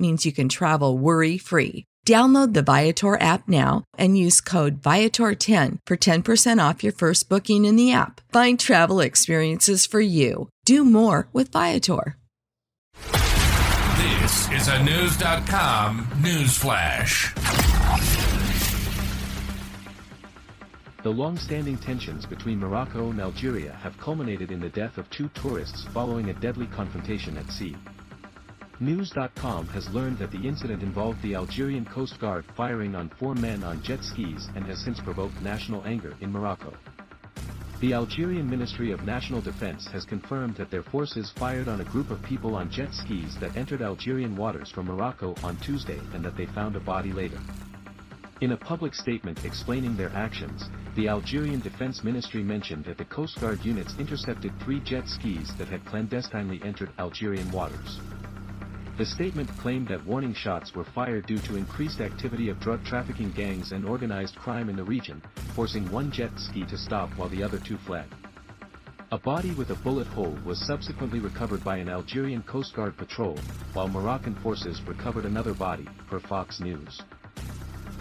means you can travel worry free. Download the Viator app now and use code Viator10 for 10% off your first booking in the app. Find travel experiences for you. Do more with Viator. This is a Knewz.com news flash. The long-standing tensions between Morocco and Algeria have culminated in the death of two tourists following a deadly confrontation at sea. Knewz.com has learned that the incident involved the Algerian Coast Guard firing on four men on jet skis and has since provoked national anger in Morocco. The Algerian Ministry of National Defense has confirmed that their forces fired on a group of people on jet skis that entered Algerian waters from Morocco on Tuesday and that they found a body later. In a public statement explaining their actions, the Algerian Defense Ministry mentioned that the Coast Guard units intercepted three jet skis that had clandestinely entered Algerian waters. The statement claimed that warning shots were fired due to increased activity of drug trafficking gangs and organized crime in the region, forcing one jet ski to stop while the other two fled. A body with a bullet hole was subsequently recovered by an Algerian Coast Guard patrol, while Moroccan forces recovered another body, per Fox News.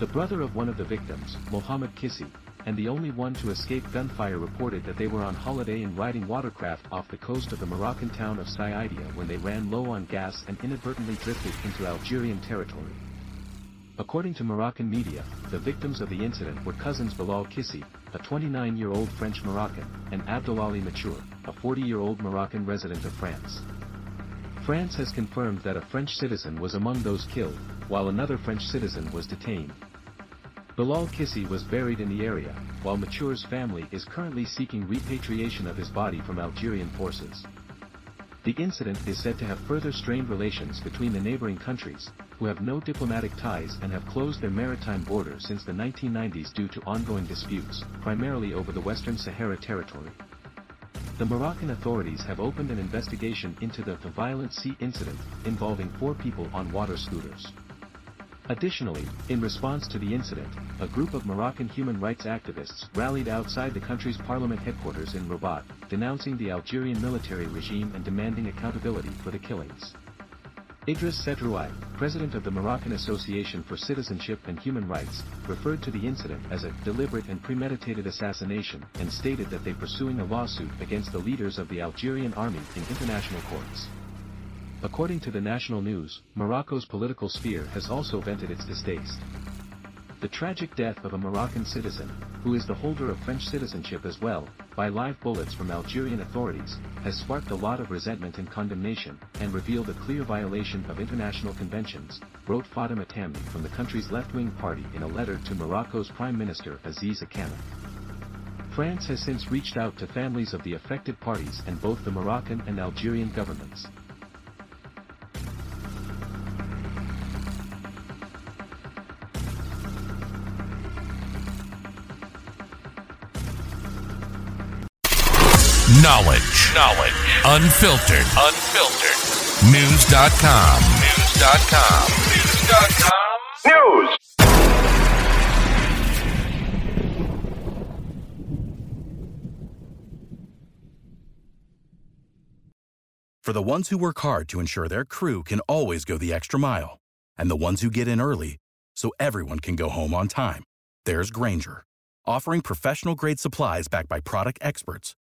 The brother of one of the victims, Mohamed Kissi, and the only one to escape gunfire reported that they were on holiday and riding watercraft off the coast of the Moroccan town of Saïdia when they ran low on gas and inadvertently drifted into Algerian territory. According to Moroccan media, the victims of the incident were cousins Bilal Kissi, a 29-year-old French Moroccan, and Abdelali Machour, a 40-year-old Moroccan resident of France. France has confirmed that a French citizen was among those killed, while another French citizen was detained. Bilal Kissi was buried in the area, while Machour's family is currently seeking repatriation of his body from Algerian forces. The incident is said to have further strained relations between the neighboring countries, who have no diplomatic ties and have closed their maritime border since the 1990s due to ongoing disputes, primarily over the Western Sahara territory. The Moroccan authorities have opened an investigation into the violent sea incident, involving four people on water scooters. Additionally, in response to the incident, a group of Moroccan human rights activists rallied outside the country's parliament headquarters in Rabat, denouncing the Algerian military regime and demanding accountability for the killings. Idriss Sedraoui, president of the Moroccan Association for Citizenship and Human Rights, referred to the incident as a deliberate and premeditated assassination and stated that they pursuing a lawsuit against the leaders of the Algerian army in international courts. According to the national news, Morocco's political sphere has also vented its distaste. The tragic death of a Moroccan citizen, who is the holder of French citizenship as well, by live bullets from Algerian authorities, has sparked a lot of resentment and condemnation, and revealed a clear violation of international conventions, wrote Fatima Tamni from the country's left-wing party in a letter to Morocco's Prime Minister Aziz Akhannouch. France has since reached out to families of the affected parties and both the Moroccan and Algerian governments. Knowledge. Knowledge. Unfiltered. Unfiltered. Knewz.com. Knewz.com. Knewz.com. News. For the ones who work hard to ensure their crew can always go the extra mile, and the ones who get in early so everyone can go home on time, there's Grainger, offering professional grade supplies backed by product experts